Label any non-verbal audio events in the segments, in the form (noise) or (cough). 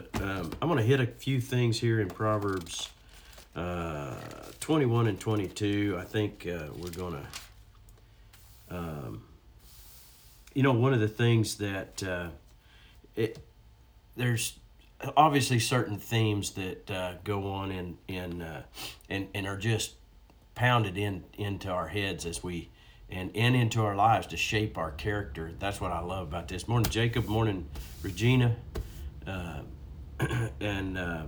but um, I'm going to hit a few things here in Proverbs uh, 21 and 22. I think uh, we're going to, um, you know, one of the things that uh, it there's obviously certain themes that uh, go on in in uh, and and are just pounded in into our heads as we and, and into our lives to shape our character. That's what I love about this. Morning, Jacob. Morning, Regina. Uh, (clears throat) and uh,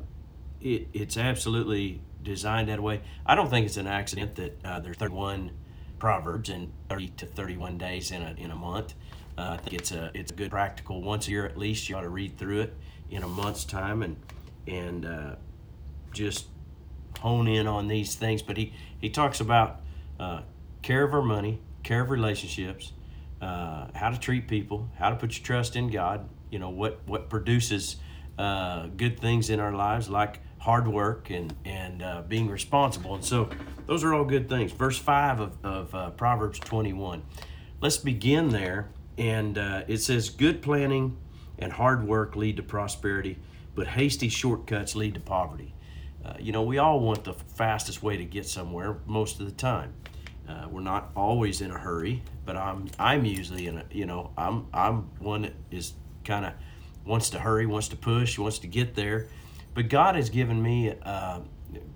it, it's absolutely designed that way. I don't think it's an accident that uh, there's 31 proverbs in 30 to 31 days in a, in a month. Uh, I think it's a it's a good practical once a year at least. You ought to read through it in a month's time and and uh, just hone in on these things. But he he talks about uh, care of our money, care of relationships, uh, how to treat people, how to put your trust in God. You know what what produces uh, good things in our lives, like hard work and and uh, being responsible. And so those are all good things. Verse five of of uh, Proverbs twenty one. Let's begin there, and uh, it says, "Good planning and hard work lead to prosperity, but hasty shortcuts lead to poverty." Uh, you know, we all want the fastest way to get somewhere most of the time. Uh, we're not always in a hurry, but I'm I'm usually in a you know I'm I'm one that is kind of wants to hurry, wants to push, wants to get there. But God has given me uh,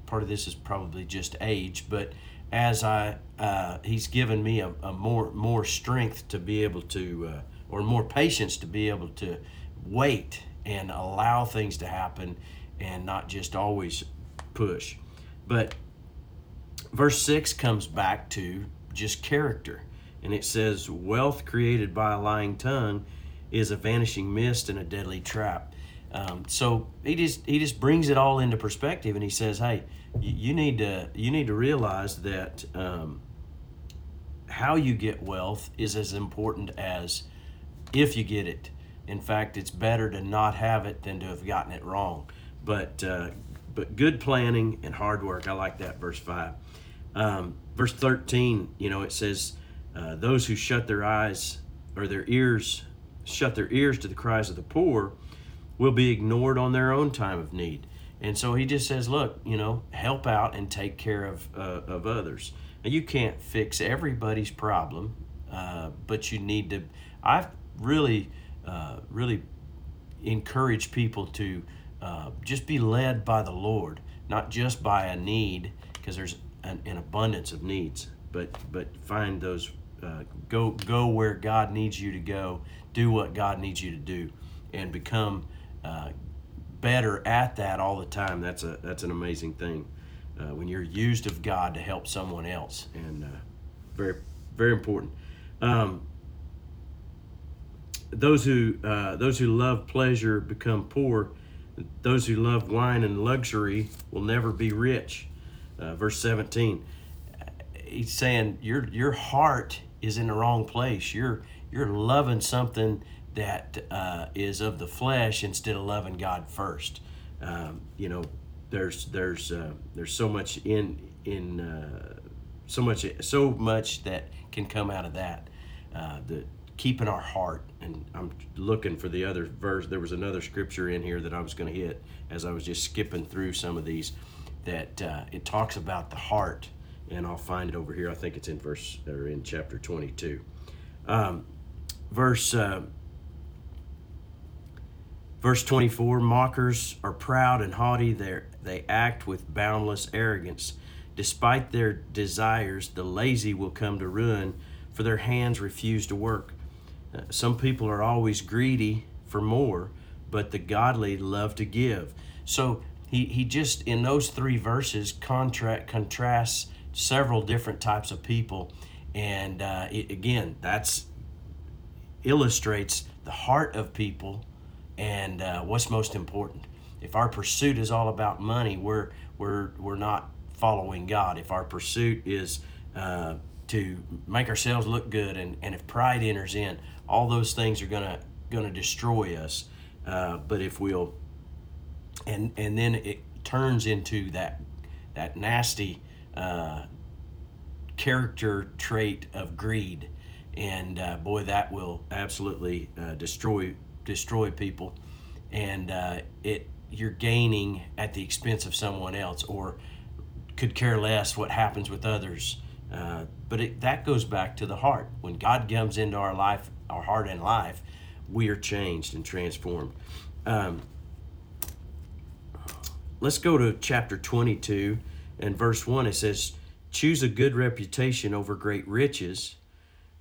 part of this is probably just age, but as I uh, He's given me a, a, more more strength to be able to uh, or more patience to be able to wait and allow things to happen and not just always push. But verse 6 comes back to just character. And it says, Wealth created by a lying tongue is a vanishing mist and a deadly trap. Um, so he just he just brings it all into perspective, and he says, "Hey, you, need to you need to realize that um, how you get wealth is as important as if you get it. In fact, it's better to not have it than to have gotten it wrong. But uh, but good planning and hard work. I like that verse five. Um, verse 13, you know, it says, uh, Those who shut their eyes or their ears, shut their ears to the cries of the poor, will be ignored on their own time of need. And so he just says, Look, you know, help out and take care of, uh, of others. Now, you can't fix everybody's problem, uh, but you need to. I've really, uh, really encourage people to uh, just be led by the Lord, not just by a need, because there's an, an abundance of needs, but but find those. Uh, go go where God needs you to go. Do what God needs you to do, and become uh, better at that all the time. That's a that's an amazing thing uh, when you're used of God to help someone else, and uh, very very important. Um, those who uh, those who love pleasure become poor. Those who love wine and luxury will never be rich verse 17 he's saying your your heart is in the wrong place. You're you're loving something that uh, is of the flesh instead of loving god first. Um, you know there's there's uh, there's so much in in uh, so much so much that can come out of that uh, the keeping our heart. And i'm looking for the other verse. There was another scripture in here that i was going to hit as i was just skipping through some of these that uh, it talks about the heart, and I'll find it over here. I think it's in verse or in chapter 22. Um, verse uh, verse 24 mockers are proud and haughty they they act with boundless arrogance despite their desires the lazy will come to ruin for their hands refuse to work uh, some people are always greedy for more but the godly love to give so he, he just in those three verses contract contrasts several different types of people. And uh, it, again that's illustrates the heart of people and uh, what's most important. If our pursuit is all about money we're we're we're not following god. If our pursuit is uh, to make ourselves look good and, and if pride enters in all those things are gonna gonna destroy us. Uh, but if we'll and and then it turns into that that nasty uh, character trait of greed, and uh, boy, that will absolutely uh, destroy destroy people. and uh, it you're gaining at the expense of someone else, or could care less what happens with others. Uh, but it, that goes back to the heart. When God comes into our life, our heart and life, we are changed and transformed. Um, let's go to chapter 22 and verse 1. It says, Choose a good reputation over great riches.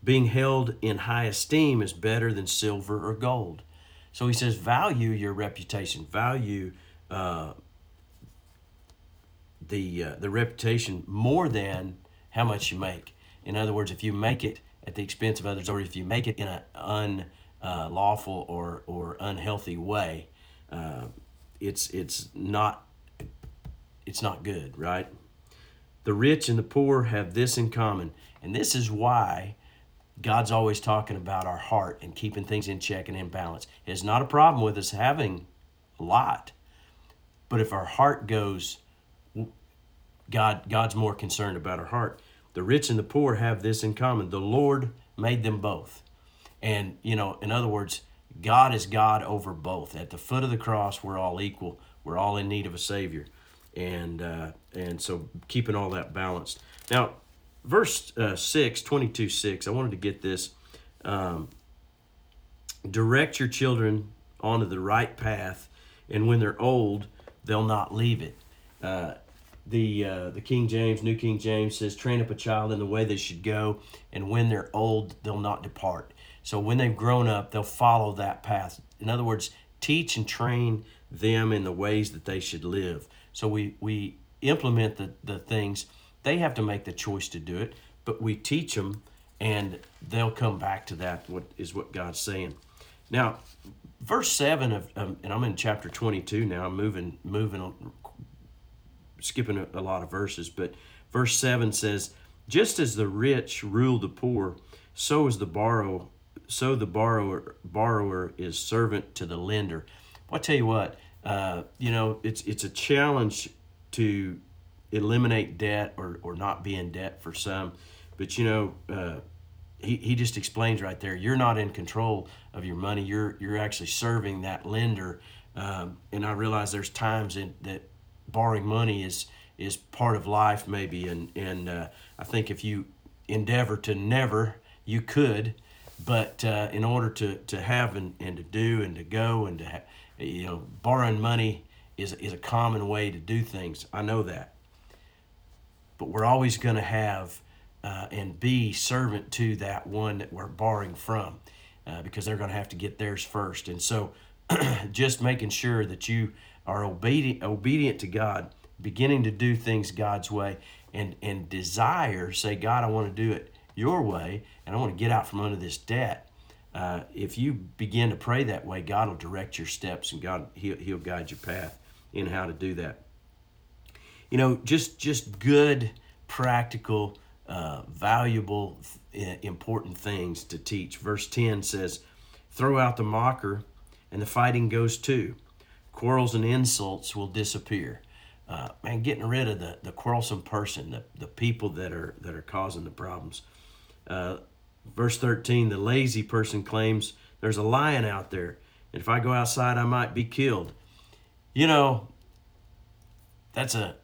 Being held in high esteem is better than silver or gold. So he says, value your reputation, value uh, the uh, the reputation more than how much you make. In other words, if you make it at the expense of others, or if you make it in an unlawful or or unhealthy way, uh, it's it's not it's not good, right? The rich and the poor have this in common, and this is why God's always talking about our heart and keeping things in check and in balance. It's not a problem with us having a lot, but if our heart goes, God God's more concerned about our heart. The rich and the poor have this in common. The Lord made them both. And, you know, in other words, God is God over both. At the foot of the cross, we're all equal. We're all in need of a Savior. And, uh, and so keeping all that balanced. Now, verse uh, 6, 22 6, I wanted to get this. Um, direct your children onto the right path, and when they're old, they'll not leave it. Uh, the uh, the King James, New King James says, "Train up a child in the way they should go, and when they're old, they'll not depart." So when they've grown up, they'll follow that path. In other words, teach and train them in the ways that they should live. So we we implement the the things. They have to make the choice to do it, but we teach them, and they'll come back to that. What is what God's saying? Now, verse seven of, um, and I'm in chapter twenty two now. I'm moving moving skipping a, a lot of verses, but verse 7 says, Just as the rich rule the poor, so is the borrow, so the borrower borrower is servant to the lender. Well, I tell you what, uh, you know, it's it's a challenge to eliminate debt or, or not be in debt for some. But you know, uh, he, he just explains right there, you're not in control of your money. You're you're actually serving that lender. Um, and I realize there's times in that borrowing money is is part of life maybe and and uh, I think if you endeavor to never you could but uh, in order to to have and, and to do and to go and to ha- you know borrowing money is is a common way to do things. I know that. But we're always going to have uh, and be servant to that one that we're borrowing from uh, because they're going to have to get theirs first. And so (clears throat) just making sure that you are obedient obedient to God, beginning to do things God's way, and and desire say, God, I want to do it your way, and I want to get out from under this debt. Uh, if you begin to pray that way, God will direct your steps, and God he'll, he'll guide your path in how to do that. You know, just just good, practical, uh, valuable, important things to teach. Verse ten says, "Throw out the mocker, and the fighting goes too." quarrels and insults will disappear. Uh, man, getting rid of the, the quarrelsome person, the, the people that are that are causing the problems. Uh, verse 13, the lazy person claims there's a lion out there, and if I go outside, I might be killed. You know, that's a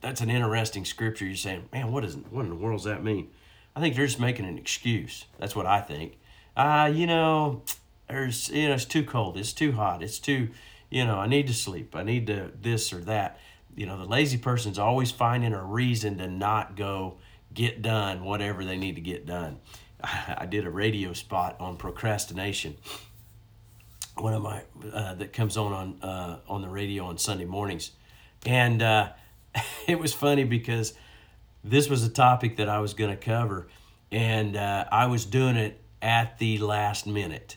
that's an interesting scripture. You're saying, man, what is what in the world does that mean? I think they're just making an excuse. That's what I think. Uh, you know, there's you know, it's too cold, it's too hot, it's too you know, I need to sleep, I need to this or that. You know, the lazy person's always finding a reason to not go get done whatever they need to get done. (laughs) I did a radio spot on procrastination. One of my uh, that comes on on uh, on the radio on Sunday mornings, and uh, (laughs) it was funny because this was a topic that I was going to cover, and uh, I was doing it at the last minute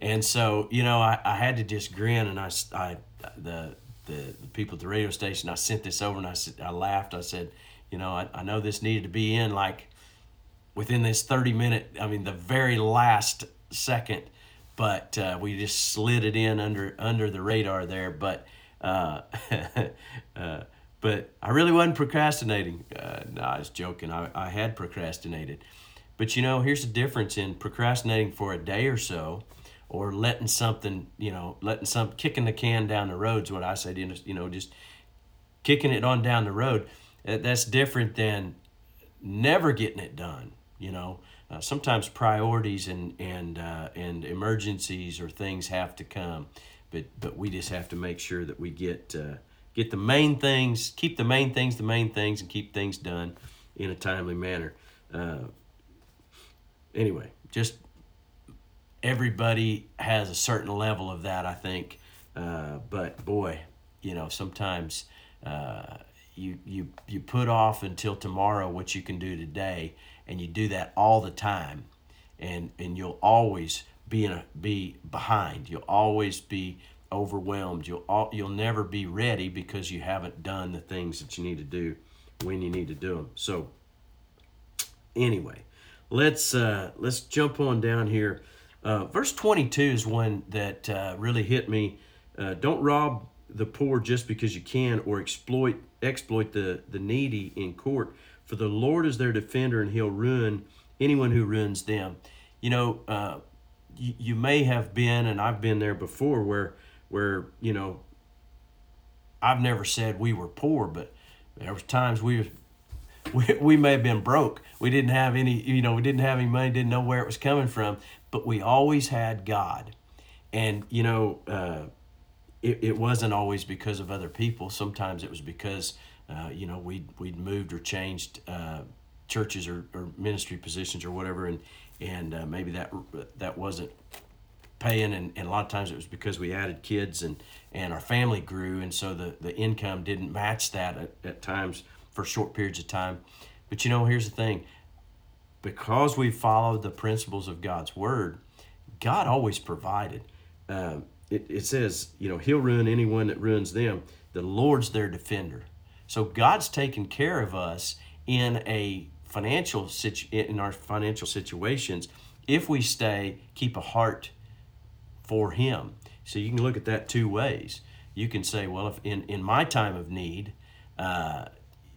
and so, you know, I, I had to just grin and I, I the, the, the people at the radio station, I sent this over and I said, I laughed. I said, you know, I, I know this needed to be in like within this 30 minute, I mean, the very last second, but uh, we just slid it in under, under the radar there. But, uh, (laughs) uh, but I really wasn't procrastinating. Uh, no, I was joking. I, I had procrastinated. But you know, here's the difference in procrastinating for a day or so or letting something, you know, letting some kicking the can down the road is what I say. You know, just kicking it on down the road. That's different than never getting it done. You know, uh, sometimes priorities and and uh, and emergencies or things have to come, but but we just have to make sure that we get uh, get the main things, keep the main things the main things, and keep things done in a timely manner. Uh, anyway, just everybody has a certain level of that, I think. Uh, but boy, you know, sometimes uh, you you you put off until tomorrow what you can do today, and you do that all the time, and and you'll always be in a, be behind. You'll always be overwhelmed. You'll all, you'll never be ready because you haven't done the things that you need to do when you need to do them. So anyway, let's uh, let's jump on down here. Uh, verse 22 is one that uh, really hit me. Uh, don't rob the poor just because you can, or exploit exploit the the needy in court. For the Lord is their defender, and He'll ruin anyone who ruins them. You know, uh, you, you may have been, and I've been there before, where where you know. I've never said we were poor, but there was times we we, we may have been broke. We didn't have any, you know, we didn't have any money, didn't know where it was coming from, but we always had God. And, you know, uh, it, it wasn't always because of other people. Sometimes it was because, uh, you know, we'd, we'd moved or changed uh, churches or, or ministry positions or whatever. And, and uh, maybe that, that wasn't paying. And, and a lot of times it was because we added kids and, and our family grew. And so the, the income didn't match that at, at times for short periods of time. But you know, here's the thing because we followed the principles of God's word, God always provided. Um, it, it says, you know, He'll ruin anyone that ruins them. The Lord's their defender. So God's taking care of us in a financial situ- in our financial situations if we stay keep a heart for Him. So you can look at that two ways. You can say, well, if in in my time of need, uh,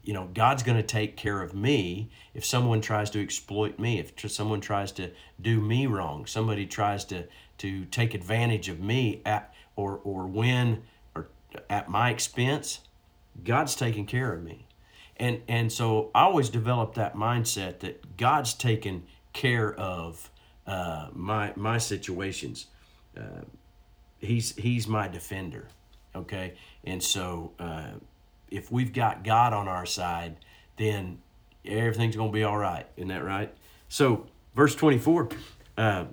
you know god's going to take care of me if someone tries to exploit me if someone tries to do me wrong somebody tries to to take advantage of me at or or win or at my expense god's taking care of me and and so i always develop that mindset that god's taking care of uh, my my situations uh, he's he's my defender okay and so uh, if we've got God on our side, then everything's going to be all right. Isn't that right? So, verse 24, uh,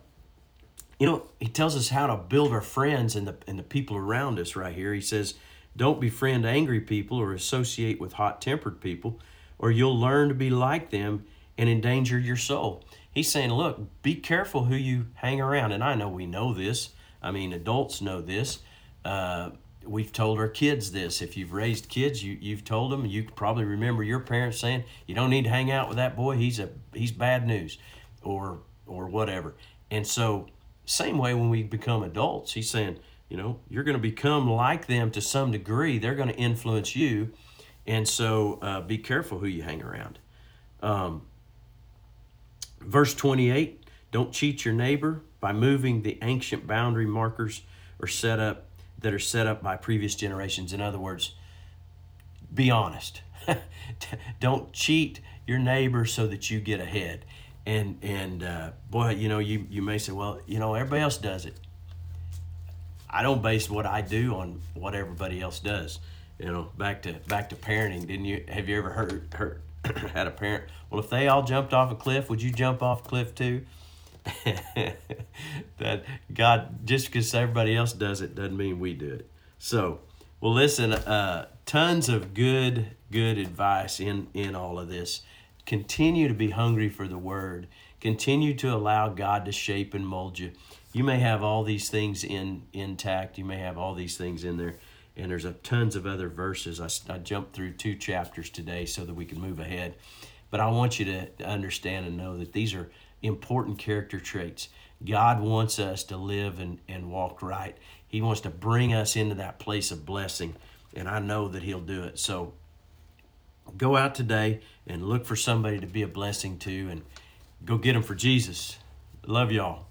you know, he tells us how to build our friends and the, and the people around us right here. He says, Don't befriend angry people or associate with hot tempered people, or you'll learn to be like them and endanger your soul. He's saying, Look, be careful who you hang around. And I know we know this. I mean, adults know this. Uh, we've told our kids this. If you've raised kids, you you've told them. You probably remember your parents saying, "You don't need to hang out with that boy. He's a he's bad news," or or whatever. And so, same way when we become adults, he's saying, you know, you're going to become like them to some degree. They're going to influence you, and so uh, be careful who you hang around. Um, verse twenty eight: Don't cheat your neighbor by moving the ancient boundary markers or set up that are set up by previous generations. In other words, be honest. (laughs) Don't cheat your neighbor so that you get ahead. And and uh, boy, you know, you you may say, well, you know, everybody else does it. I don't base what I do on what everybody else does. You know, back to back to parenting. Didn't you? Have you ever heard heard (clears throat) had a parent? Well, if they all jumped off a cliff, would you jump off a cliff too? (laughs) that God, just because everybody else does it, doesn't mean we do it. So, well, listen, uh, tons of good, good advice in in all of this. Continue to be hungry for the Word. Continue to allow God to shape and mold you. You may have all these things in intact. You may have all these things in there, and there's a tons of other verses. I, I jumped through two chapters today so that we can move ahead. But I want you to understand and know that these are important character traits. God wants us to live and, and walk right. He wants to bring us into that place of blessing, and I know that He'll do it. So go out today and look for somebody to be a blessing to and go get them for Jesus. Love y'all.